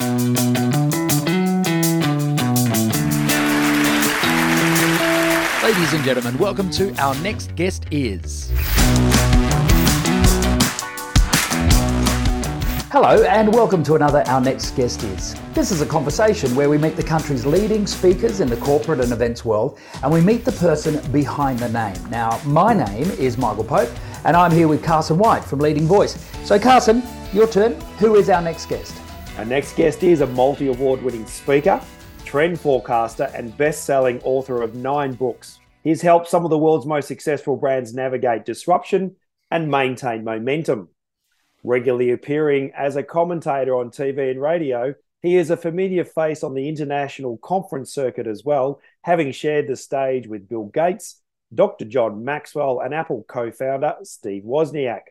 Ladies and gentlemen, welcome to our next guest is. Hello, and welcome to another Our Next Guest Is. This is a conversation where we meet the country's leading speakers in the corporate and events world, and we meet the person behind the name. Now, my name is Michael Pope, and I'm here with Carson White from Leading Voice. So, Carson, your turn. Who is our next guest? Our next guest is a multi award winning speaker, trend forecaster, and best selling author of nine books. He's helped some of the world's most successful brands navigate disruption and maintain momentum. Regularly appearing as a commentator on TV and radio, he is a familiar face on the international conference circuit as well, having shared the stage with Bill Gates, Dr. John Maxwell, and Apple co founder Steve Wozniak.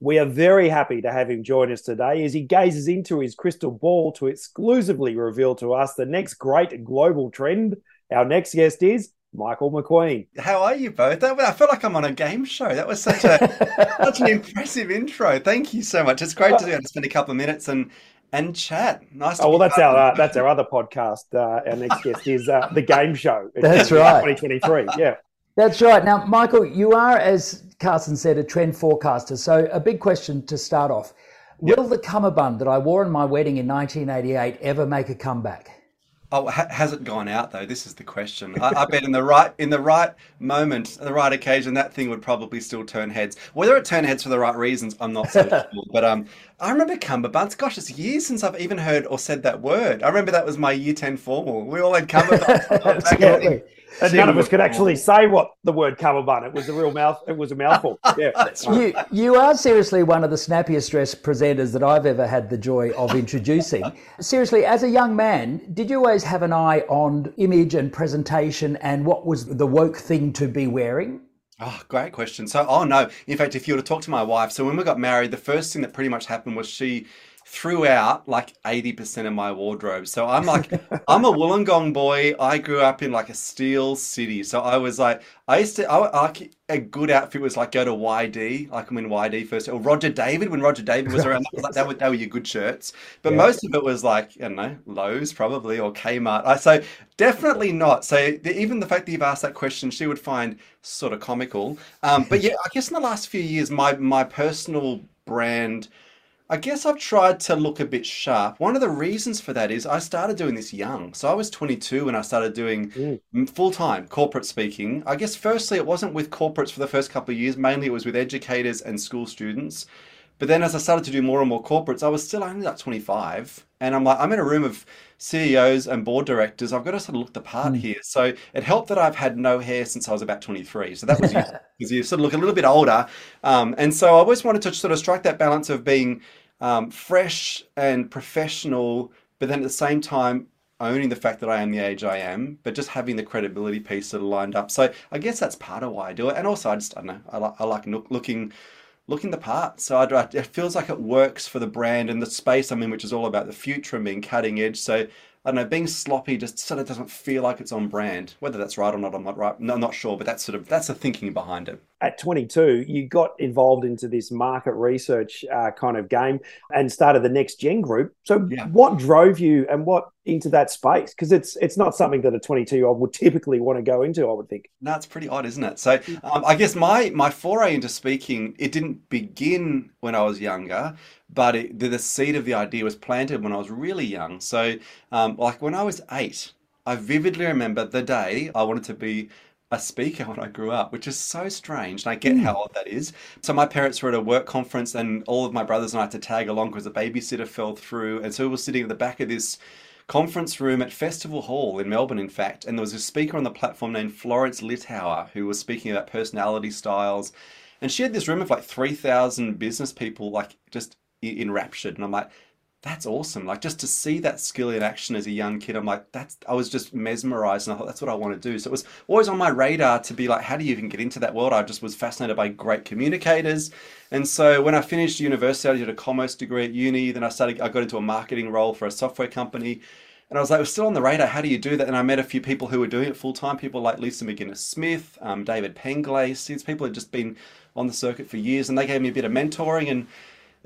We are very happy to have him join us today as he gazes into his crystal ball to exclusively reveal to us the next great global trend. Our next guest is Michael McQueen. How are you both? I feel like I'm on a game show. That was such a such an impressive intro. Thank you so much. It's great to be able to spend a couple of minutes and and chat. Nice. oh well, that's our uh, that's our other podcast. Uh, our next guest is uh, the game show. That's right. 2023. Yeah. That's right. Now, Michael, you are, as Carson said, a trend forecaster. So, a big question to start off: Will the cummerbund that I wore in my wedding in 1988 ever make a comeback? Oh, ha- has it gone out though? This is the question. I, I bet in the right in the right moment, the right occasion, that thing would probably still turn heads. Whether it turned heads for the right reasons, I'm not so sure. But um, I remember cummerbunds. Gosh, it's years since I've even heard or said that word. I remember that was my year ten formal. We all had cummerbunds. Absolutely. And none of us could actually say what the word cummerbund. It was a real mouth. It was a mouthful. Yeah, That's You, you are seriously one of the snappiest dressed presenters that I've ever had the joy of introducing. seriously, as a young man, did you always have an eye on image and presentation and what was the woke thing to be wearing? Oh, great question. So, oh no. In fact, if you were to talk to my wife, so when we got married, the first thing that pretty much happened was she threw out like 80% of my wardrobe. So I'm like, I'm a Wollongong boy. I grew up in like a steel city. So I was like, I used to, I, like a good outfit was like go to YD, like I'm in YD first, or Roger David when Roger David was around. That, was like, that, were, that were your good shirts. But Yeah. most of it was like, I don't know, Lowe's probably or Kmart. I so definitely not. So the, even the fact that you've asked that question, she would find sort of comical. Um, but yeah, I guess in the last few years, my my personal brand. I guess I've tried to look a bit sharp. One of the reasons for that is I started doing this young. So I was 22 when I started doing mm. full time corporate speaking. I guess, firstly, it wasn't with corporates for the first couple of years. Mainly, it was with educators and school students. But then, as I started to do more and more corporates, I was still only like 25. And I'm like, I'm in a room of CEOs and board directors. I've got to sort of look the part here. So it helped that I've had no hair since I was about 23. So that was useful because you sort of look a little bit older. Um, and so I always wanted to sort of strike that balance of being um, fresh and professional, but then at the same time, owning the fact that I am the age I am, but just having the credibility piece sort of lined up. So I guess that's part of why I do it. And also, I just, I don't know, I like, I like look, looking looking the part. So I, it feels like it works for the brand and the space I'm in, which is all about the future and being cutting edge. So I don't know, being sloppy just sort of doesn't feel like it's on brand. Whether that's right or not, I'm not right. No, I'm not sure, but that's sort of that's the thinking behind it. At 22, you got involved into this market research uh, kind of game and started the Next Gen Group. So, Yeah. what drove you and what into that space? Because it's it's not something that a 22 year old would typically want to go into. I would think. No, it's pretty odd, isn't it? So um, I guess my my foray into speaking it didn't begin when I was younger, but it, the, the seed of the idea was planted when I was really young. So um, like when I was eight, I vividly remember the day I wanted to be a speaker when I grew up, which is so strange. And I get hmm. how odd that is. So my parents were at a work conference, and all of my brothers and I had to tag along because a babysitter fell through, and so we were sitting at the back of this conference room at Festival Hall in Melbourne, in fact, and there was a speaker on the platform named Florence Littauer who was speaking about personality styles. And she had this room of like 3,000 business people, like just enraptured. And I'm like, that's awesome. Like just to see that skill in action as a young kid, I'm like, that's, I was just mesmerized and I thought that's what I want to do. So it was always on my radar to be like, how do you even get into that world? I just was fascinated by great communicators. And so when I finished university, I did a commerce degree at uni. Then I started, I got into a marketing role for a software company. And I was like, was still on the radar. How do you do that? And I met a few people who were doing it full time. People like Lisa McInnes Smith, um, David Penglase. These people had just been on the circuit for years, and they gave me a bit of mentoring. And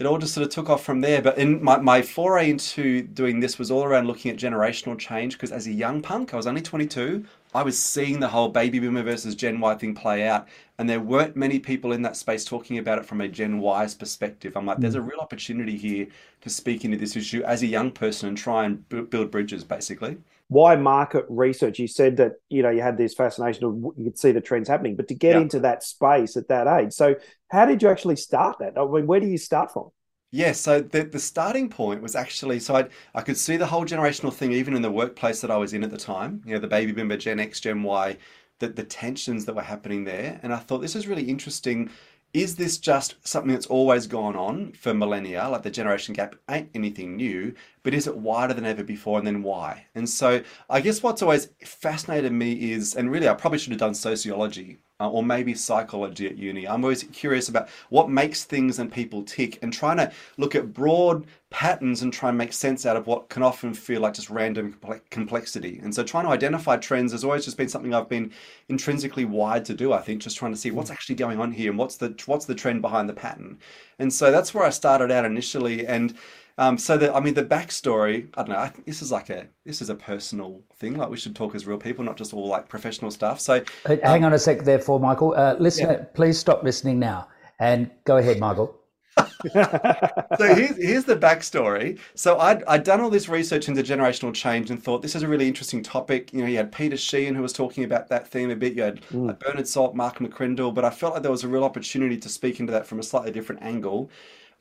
it all just sort of took off from there. But in my, my foray into doing this was all around looking at generational change because as a young punk, I was only 22. I was seeing the whole baby boomer versus Gen Y thing play out, and there weren't many people in that space talking about it from a Gen Y's perspective. I'm like, there's a mm. real opportunity here to speak into this issue as a young person and try and build bridges, basically. Why market research? You said that you know you had this fascination of you could see the trends happening, but to get yeah. into that space at that age, so how did you actually start that? I mean, where do you start from? Yeah, so the, the starting point was actually so I I could see the whole generational thing even in the workplace that I was in at the time. You know, the baby boomer, Gen X, Gen Y, the, the tensions that were happening there. And I thought this is really interesting. Is this just something that's always gone on for millennia? Like the generation gap ain't anything new, but is it wider than ever before? And then why? And so I guess what's always fascinated me is, and really I probably should have done sociology uh, or maybe psychology at uni. I'm always curious about what makes things and people tick and trying to look at broad patterns and try and make sense out of what can often feel like just random complexity. And so trying to identify trends has always just been something I've been intrinsically wired to do, I think, just trying to see what's actually going on here and what's the what's the trend behind the pattern. And so that's where I started out initially and um, so the, I mean, the backstory. I don't know. I think this is like a this is a personal thing. Like we should talk as real people, not just all like professional stuff. So um, hang on a sec, therefore, Michael. Uh, listener, yeah. please stop listening now and go ahead, Michael. so here's, here's the backstory. So I'd, I'd done all this research into generational change and thought this is a really interesting topic. You know, you had Peter Sheahan who was talking about that theme a bit. You had mm. Bernard Salt, Mark McCrindle, but I felt like there was a real opportunity to speak into that from a slightly different angle.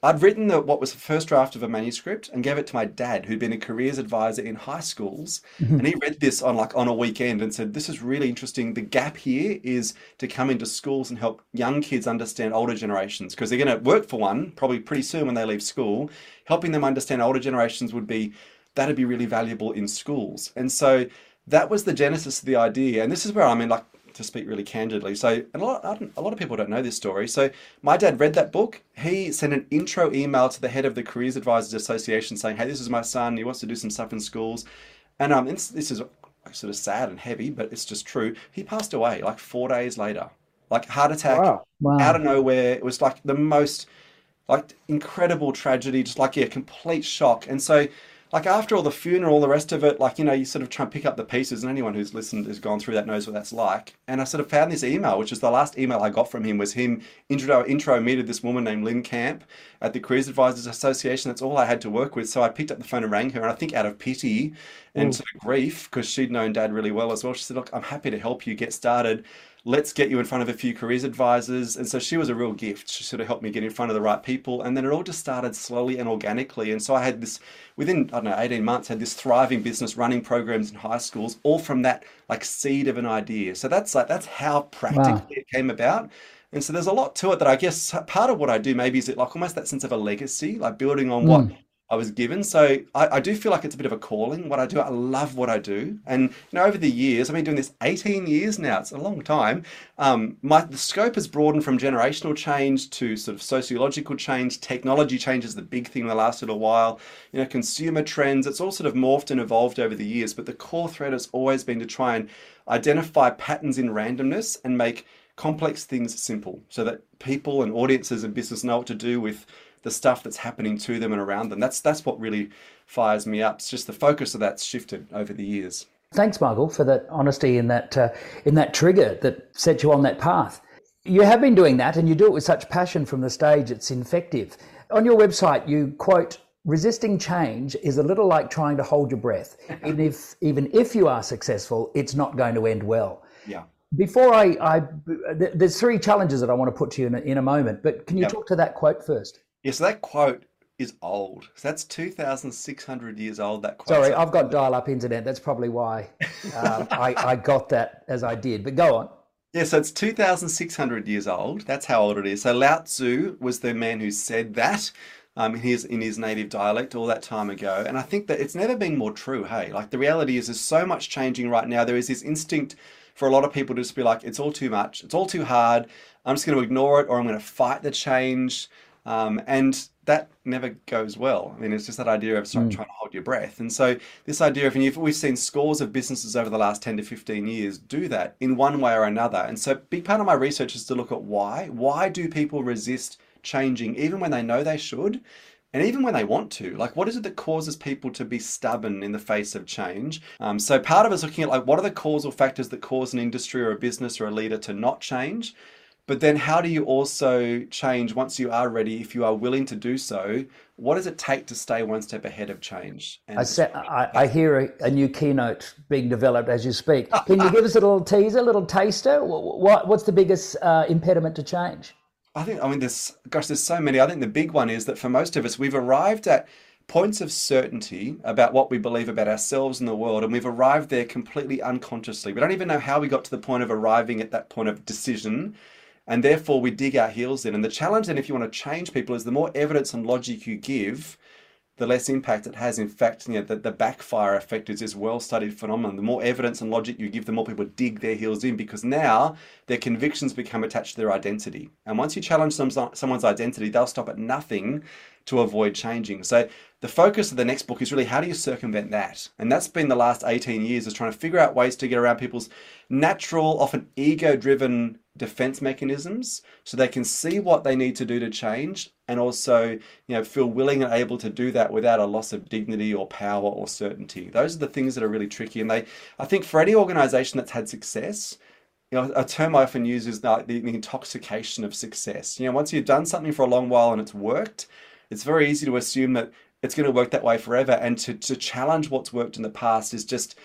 I'd written the, what was the first draft of a manuscript and gave it to my dad, who'd been a careers advisor in high schools. Mm-hmm. And he read this on like on a weekend and said, "This is really interesting. The gap here is to come into schools and help young kids understand older generations because they're going to work for one probably pretty soon when they leave school. Helping them understand older generations would be that'd be really valuable in schools." And so that was the genesis of the idea. And this is where I mean, like to speak really candidly. So, a lot, a lot of people don't know this story. So, my dad read that book. He sent an intro email to the head of the Careers Advisors Association saying, "Hey, this is my son. He wants to do some stuff in schools." And um, this is sort of sad and heavy, but it's just true. He passed away like four days later, like heart attack wow. Wow. out of nowhere. It was like the most like incredible tragedy, just like yeah, complete shock. And so like after all the funeral, all the rest of it, like, you know, you sort of try and pick up the pieces, and anyone who's listened, has gone through that knows what that's like. And I sort of found this email, which is the last email I got from him, was him intro, intro me to this woman named Lynn Camp at the Careers Advisors Association. That's all I had to work with. So I picked up the phone and rang her, and I think out of pity and mm. sort of grief, because she'd known Dad really well as well, she said, Look, I'm happy to help you get started let's get you in front of a few careers advisors. And so she was a real gift. She sort of helped me get in front of the right people. And then it all just started slowly and organically. And so I had this, within, I don't know, 18 months, had this thriving business running programs in high schools, all from that like seed of an idea. So that's like, that's how practically wow. it came about. And so there's a lot to it that I guess part of what I do maybe is it like almost that sense of a legacy, like building on mm. what I was given. So I, I, do feel like it's a bit of a calling. What I do, I love what I do. And you know, over the years, I've been doing this 18 years now. It's a long time. Um, my the scope has broadened from generational change to sort of sociological change. Technology change is the big thing in the last little while. You know, consumer trends. It's all sort of morphed and evolved over the years. But the core thread has always been to try and identify patterns in randomness and make complex things simple, so that people and audiences and business know what to do with the stuff that's happening to them and around them. That's that's what really fires me up. It's just the focus of that's shifted over the years. Thanks, Michael, for that honesty in that uh, in that trigger that set you on that path. You have been doing that, and you do it with such passion from the stage. It's infective. On your website, you quote resisting change is a little like trying to hold your breath. even if even if you are successful, it's not going to end well. Yeah. Before I, I there's three challenges that I want to put to you in a, in a moment, but can you yep. talk to that quote first? Yeah, so that quote is old. So that's 2,600 years old, that quote. Sorry, I've got dial up internet. That's probably why um, I, I got that as I did. But go on. Yeah, so it's 2,600 years old. That's how old it is. So Lao Tzu was the man who said that um, in, his, in his native dialect all that time ago. And I think that it's never been more true, hey? Like the reality is there's so much changing right now. There is this instinct for a lot of people to just be like, it's all too much. It's all too hard. I'm just going to ignore it or I'm going to fight the change. Um, and that never goes well. I mean, it's just that idea of mm. trying to hold your breath. And so, this idea of, and we've seen scores of businesses over the last 10 to 15 years do that in one way or another. And so, big part of my research is to look at why. Why do people resist changing, even when they know they should, and even when they want to. Like, what is it that causes people to be stubborn in the face of change? Um, so, part of us looking at like what are the causal factors that cause an industry or a business or a leader to not change. But then, how do you also change once you are ready, if you are willing to do so? What does it take to stay one step ahead of change? I, I, I, hear a, a, new keynote being developed as you speak. Can you give us a little teaser, a little taster? What, what's the biggest uh, impediment to change? I think, I mean, there's, gosh, there's so many. I think the big one is that for most of us, we've arrived at points of certainty about what we believe about ourselves and the world, and we've arrived there completely unconsciously. We don't even know how we got to the point of arriving at that point of decision and therefore we dig our heels in. And the challenge then, if you want to change people, is the more evidence and logic you give, the less impact it has. In fact, you know, the, the backfire effect is this well-studied phenomenon. The more evidence and logic you give, the more people dig their heels in because now their convictions become attached to their identity. And once you challenge some, someone's identity, they'll stop at nothing to avoid changing. So the focus of the next book is really how do you circumvent that? And that's been the last 18 years is trying to figure out ways to get around people's natural, often ego-driven defense mechanisms so they can see what they need to do to change and also you know feel willing and able to do that without a loss of dignity or power or certainty those are the things that are really tricky and they i think for any organization that's had success you know a term i often use is uh, the, the intoxication of success you know once you've done something for a long while and it's worked it's very easy to assume that it's going to work that way forever and to, to challenge what's worked in the past is just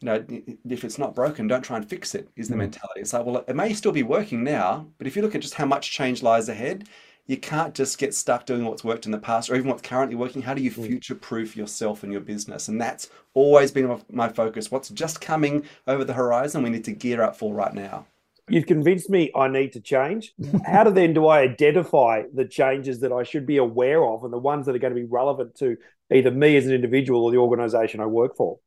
you know, if it's not broken, don't try and fix it, is the mm. mentality. It's like, well, it may still be working now, but if you look at just how much change lies ahead, you can't just get stuck doing what's worked in the past or even what's currently working. How do you mm. future proof yourself and your business? And that's always been my focus. What's just coming over the horizon, we need to gear up for right now. You've convinced me I need to change. How do then do I identify the changes that I should be aware of and the ones that are going to be relevant to either me as an individual or the organization I work for?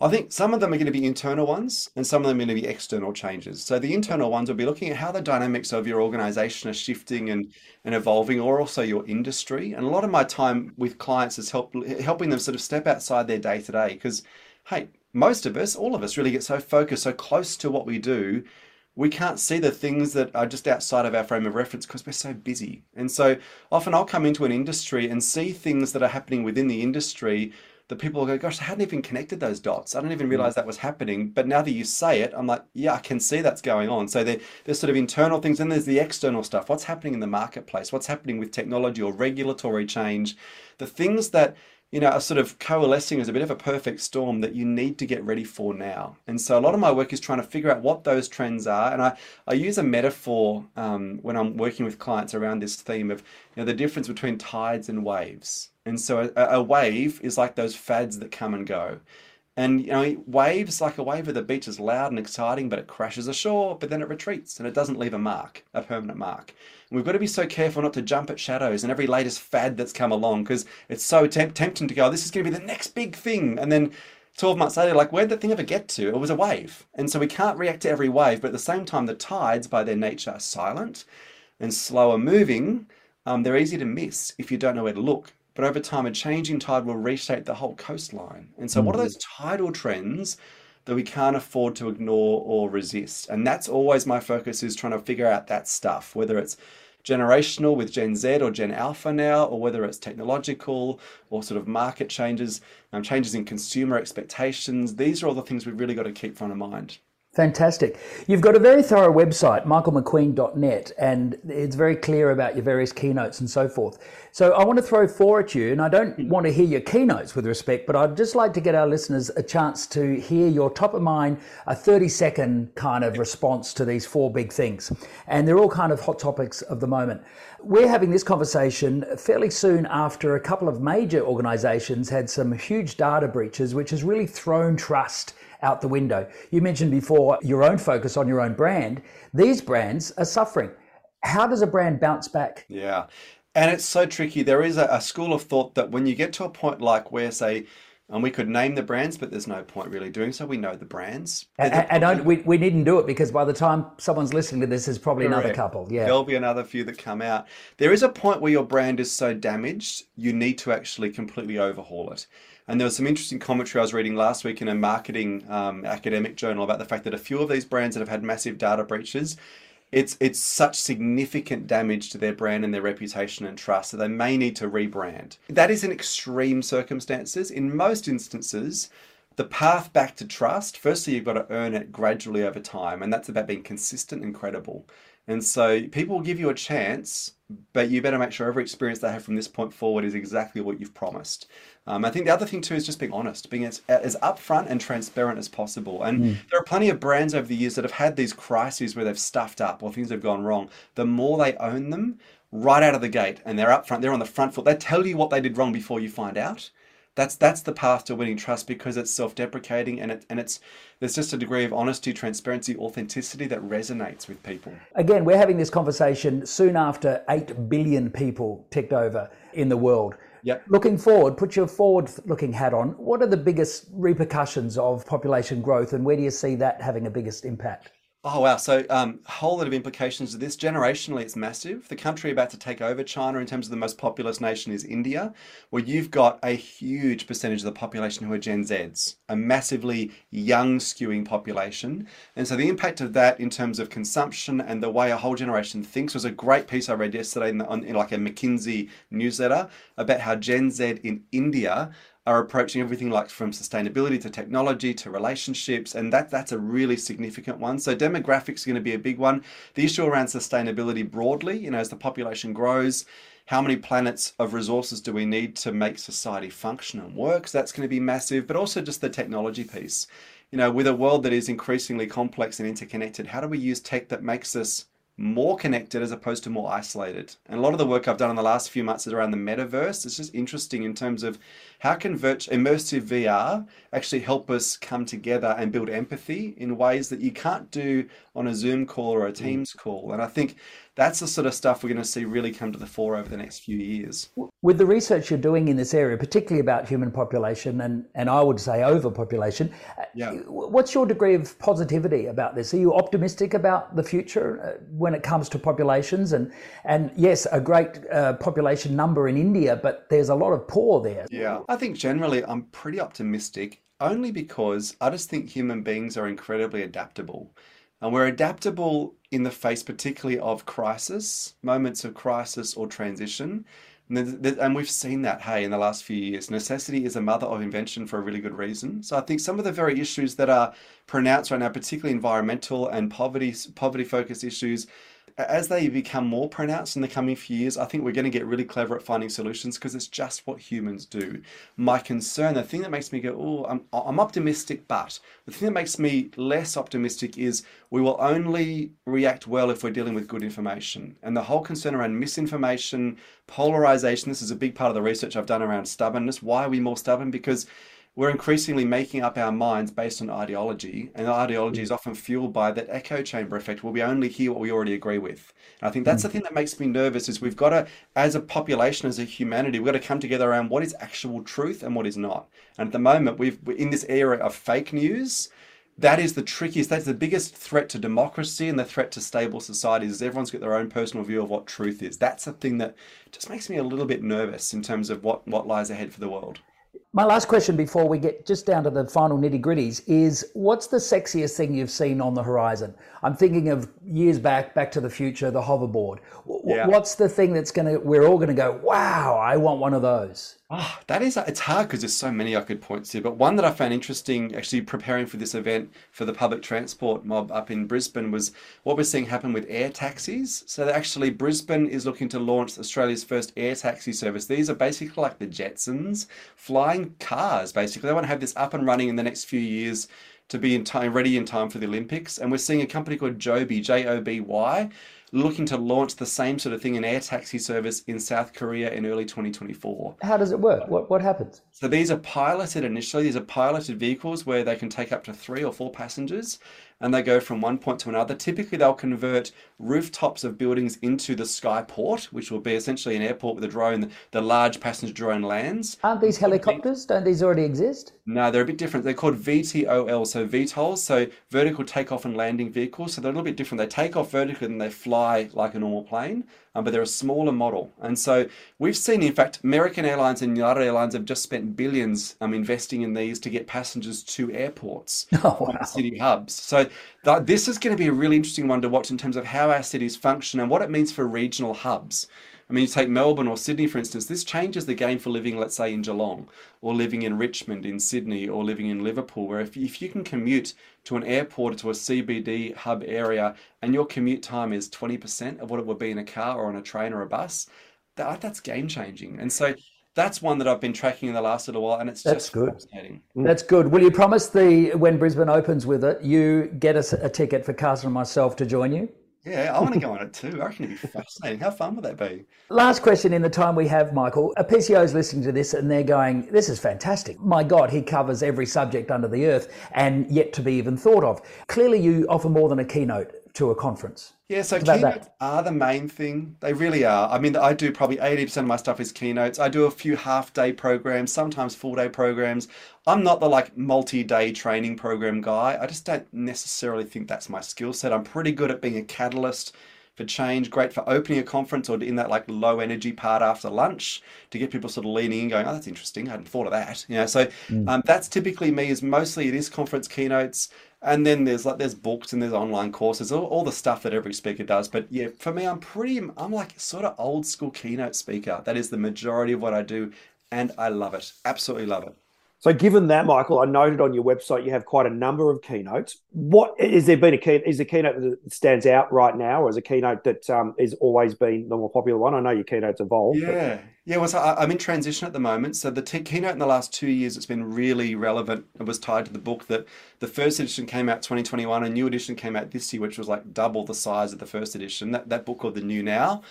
I think some of them are going to be internal ones and some of them are going to be external changes. So the internal ones will be looking at how the dynamics of your organization are shifting and, and evolving, or also your industry. And a lot of my time with clients is help, helping them sort of step outside their day to day because, hey, most of us, all of us really get so focused, so close to what we do, we can't see the things that are just outside of our frame of reference because we're so busy. And so often I'll come into an industry and see things that are happening within the industry the people go, gosh, I hadn't even connected those dots. I didn't even mm. realize that was happening. But now that you say it, I'm like, yeah, I can see that's going on. So there, there's sort of internal things, and there's the external stuff. What's happening in the marketplace? What's happening with technology or regulatory change? The things that you know are sort of coalescing as a bit of a perfect storm that you need to get ready for now. And so a lot of my work is trying to figure out what those trends are. And I, I use a metaphor um, when I'm working with clients around this theme of you know the difference between tides and waves. And so a, a, wave is like those fads that come and go. And you know, waves like a wave of the beach is loud and exciting, but it crashes ashore, but then it retreats and it doesn't leave a mark, a permanent mark. And we've got to be so careful not to jump at shadows and every latest fad that's come along because it's so temp- tempting to go, oh, this is going to be the next big thing. And then 12 months later, like, where'd that thing ever get to? It was a wave. And so we can't react to every wave, but at the same time, the tides, by their nature, are silent and slower moving. Um, they're easy to miss if you don't know where to look but over time, a changing tide will reshape the whole coastline. And so, mm what are mm-hmm. those tidal trends that we can't afford to ignore or resist? And that's always my focus is trying to figure out that stuff, whether it's generational with Gen Z or Gen Alpha now, or whether it's technological or sort of market changes, um, changes in consumer expectations. These are all the things we've really got to keep front of mind. Fantastic. You've got a very thorough website, michaelmcqueen.net, and it's very clear about your various keynotes and so forth. So I want to throw four at you, and I don't hmm. want to hear your keynotes with respect, but I'd just like to get our listeners a chance to hear your top of mind, a 30 second kind of response to these four big things. And they're all kind of hot topics of the moment. We're having this conversation fairly soon after a couple of major organizations had some huge data breaches, which has really thrown trust out the window. You mentioned before your own focus on your own brand. These brands are suffering. How does a brand bounce back? Yeah. And it's so tricky. There is a, a school of thought that when you get to a point like where, say, and we could name the brands, but there's no point really doing so. We know the brands. And, and we, we needn't do it because by the time someone's listening to this, there's probably Correct. another couple. Yeah. There'll be another few that come out. There is a point where your brand is so damaged, you need to actually completely overhaul it. And there was some interesting commentary I was reading last week in a marketing um, academic journal about the fact that a few of these brands that have had massive data breaches, it's it's such significant damage to their brand and their reputation and trust that they may need to rebrand. That is in extreme circumstances. In most instances, the path back to trust, firstly, you've got to earn it gradually over time, and that's about being consistent and credible. And so people will give you a chance, but you better make sure every experience they have from this point forward is exactly what you've promised. Um, I think the other thing too is just being honest, being as, as upfront and transparent as possible. And mm. there are plenty of brands over the years that have had these crises where they've stuffed up or things have gone wrong. The more they own them right out of the gate and they're upfront, they're on the front foot, they tell you what they did wrong before you find out that's that's the path to winning trust because it's self-deprecating and it and it's there's just a degree of honesty, transparency, authenticity that resonates with people. Again, we're having this conversation soon after 8 billion people ticked over in the world. Yep. Looking forward, put your forward looking hat on. What are the biggest repercussions of population growth and where do you see that having a biggest impact? Oh wow! So um, a whole lot of implications to this. Generationally, it's massive. The country about to take over China in terms of the most populous nation is India, where you've got a huge percentage of the population who are Gen Zs, a massively young skewing population. And so the impact of that in terms of consumption and the way a whole generation thinks was a great piece I read yesterday in, the, on, in like a McKinsey newsletter about how Gen Z in India are approaching everything like from sustainability to technology to relationships and that that's a really significant one. So demographics are going to be a big one. The issue around sustainability broadly you know as the population grows how many planets of resources do we need to make society function and work? So that's going to be massive but also just the technology piece. You know with a world that is increasingly complex and interconnected how do we use tech that makes us more connected as opposed to more isolated. And a lot of the work I've done in the last few months is around the metaverse. It's just interesting in terms of how can virtual immersive VR actually help us come together and build empathy in ways that you can't do on a Zoom call or a mm. Teams call. And I think that's the sort of stuff we're going to see really come to the fore over the next few years. With the research you're doing in this area, particularly about human population and, and I would say overpopulation, uh, yeah. what's your degree of positivity about this? Are you optimistic about the future uh, when it comes to populations? And, and yes, a great uh, population number in India, but there's a lot of poor there. Yeah, I think generally I'm pretty optimistic only because I just think human beings are incredibly adaptable. And we're adaptable in the face, particularly of crisis, moments of crisis or transition. And we've seen that, hey, in the last few years. Necessity is a mother of invention for a really good reason. So I think some of the very issues that are pronounced right now, particularly environmental and poverty poverty focused issues, as they become more pronounced in the coming few years, I think we're going to get really clever at finding solutions because it's just what humans do. My concern, the thing that makes me go, oh, I'm, I'm optimistic, but the thing that makes me less optimistic is we will only react well if we're dealing with good information. And the whole concern around misinformation, polarization, this is a big part of the research I've done around stubbornness. Why are we more stubborn? Because we're increasingly making up our minds based on ideology, and ideology is often fueled by that echo chamber effect where we only hear what we already agree with. And I think that's mm. the thing that makes me nervous is we've got to, as a population, as a humanity, we've got to come together around what is actual truth and what is not. And at the moment, we've in this era of fake news, that is the trickiest, that's the biggest threat to democracy and the threat to stable societies is everyone's got their own personal view of what truth is. That's the thing that just makes me a little bit nervous in terms of what, what lies ahead for the world. My last question before we get just down to the final nitty gritties is what's the sexiest thing you've seen on the horizon? I'm thinking of years back, Back to the Future, the hoverboard. Yeah. What's the thing that's going to, we're all going to go, wow, I want one of those? Oh, that is, it's hard because there's so many I could point to. But one that I found interesting, actually preparing for this event for the public transport mob up in Brisbane, was what we're seeing happen with air taxis. So actually, Brisbane is looking to launch Australia's first air taxi service. These are basically like the Jetsons, flying cars. Basically, they want to have this up and running in the next few years to be in time, ready in time for the Olympics. And we're seeing a company called Joby, J O B Y looking to launch the same sort of thing in air taxi service in South Korea in early 2024. How does it work? What, what happens? So these are piloted initially. These are piloted vehicles where they can take up to three or four passengers and they go from one point to another. Typically, they'll convert rooftops of buildings into the skyport, which will be essentially an airport with a drone, the large passenger drone lands. Aren't these helicopters? Don't these already exist? No, they're a bit different. They're called VTOL, so VTOLs, so vertical takeoff and landing vehicles. So they're a little bit different. They take off vertically and they fly like a normal plane. Um, but they're a smaller model. And so we've seen, in fact, American Airlines and United Airlines have just spent billions um, investing in these to get passengers to airports, oh, wow. city hubs. So th- this is going to be a really interesting one to watch in terms of how our cities function and what it means for regional hubs. I mean, you take Melbourne or Sydney, for instance, this changes the game for living, let's say, in Geelong, or living in Richmond, in Sydney, or living in Liverpool, where if, if you can commute to an airport or to a CBD hub area and your commute time is 20% of what it would be in a car or on a train or a bus, that, that's game changing. And so that's one that I've been tracking in the last little while, and it's that's just good. fascinating. Mm. That's good. Will you promise the when Brisbane opens with it, you get us a ticket for Carson and myself to join you? Yeah, I want to go on it too. I reckon it'd be fascinating. How fun would that be? Last question in the time we have, Michael. A PCO is listening to this and they're going, This is fantastic. My God, he covers every subject under the earth and yet to be even thought of. Clearly, you offer more than a keynote to a conference. Yeah, so keynotes that. are the main thing. They really are. I mean, I do probably 80% of my stuff is keynotes. I do a few half day programs, sometimes full day programs. I'm not the like multi day training program guy. I just don't necessarily think that's my skill set. I'm pretty good at being a catalyst for change, great for opening a conference or in that like low energy part after lunch to get people sort of leaning in, going, "Oh, that's interesting. I hadn't thought of that." You know, so um, that's typically me. Is mostly it is conference keynotes, and then there's like there's books and there's online courses, all, all the stuff that every speaker does. But yeah, for me, I'm pretty, I'm like sort of old school keynote speaker. That is the majority of what I do, and I love it. Absolutely love it. So, given that, Michael, I noted on your website you have quite a number of keynotes. What is there been a key? Is a keynote that stands out right now, or is a keynote that um, has always been the more popular one? I know your keynotes evolve. but- Yeah, yeah. Well, so I, I'm in transition at the moment. So the t keynote in the last two years, it's been really relevant. It was tied to the book that the first edition came out 2021, a new edition came out this year, which was like double the size of the first edition. That that book called The New Now,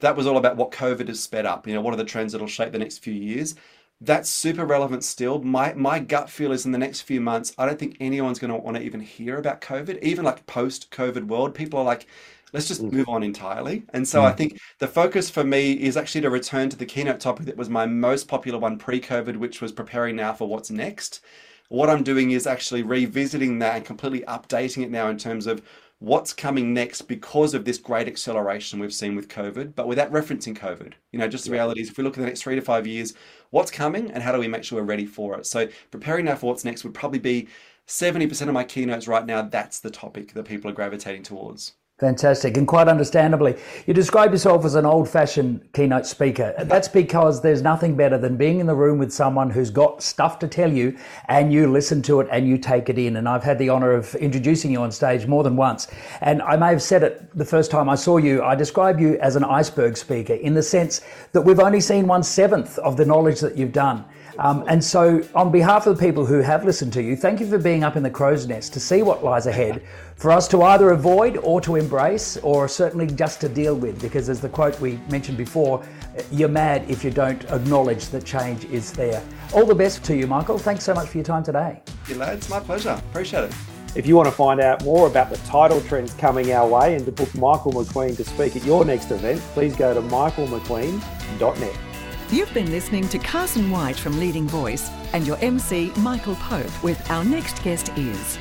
that was all about what COVID has sped up. You know, what are the trends that'll shape the next few years. That's super relevant still. My my gut feel is in the next few months, I don't think anyone's going to want to even hear about COVID, even like post COVID world. People are like, let's just mm. move on entirely. And so I mm. think the focus for me is actually to return to the keynote topic that was my most popular one pre-COVID, which was preparing now for what's next. What I'm doing is actually revisiting that and completely updating it now in terms of what's coming next because of this great acceleration we've seen with COVID, but without referencing COVID. You know, just the reality is if we look at the next three to five years, what's coming and how do we make sure we're ready for it? So preparing now for what's next would probably be 70% of my keynotes right now. That's the topic that people are gravitating towards. Fantastic, and quite understandably, you describe yourself as an old fashioned keynote speaker. That's because there's nothing better than being in the room with someone who's got stuff to tell you and you listen to it and you take it in. And I've had the honor of introducing you on stage more than once. And I may have said it the first time I saw you, I describe you as an iceberg speaker in the sense that we've only seen one seventh of the knowledge that you've done. Um, and so, on behalf of the people who have listened to you, thank you for being up in the crow's nest to see what lies ahead for us to either avoid or to embrace, or certainly just to deal with. Because, as the quote we mentioned before, you're mad if you don't acknowledge that change is there. All the best to you, Michael. Thanks so much for your time today. Yeah, lads, my pleasure. Appreciate it. If you want to find out more about the tidal trends coming our way and to book Michael McQueen to speak at your next event, please go to michaelmcqueen.net. You've been listening to Carson White from Leading Voice and your MC Michael Pope with Our Next Guest Is.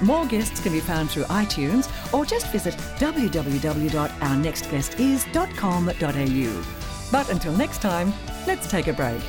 More guests can be found through iTunes or just visit www.ournextguestis.com.au. But until next time, let's take a break.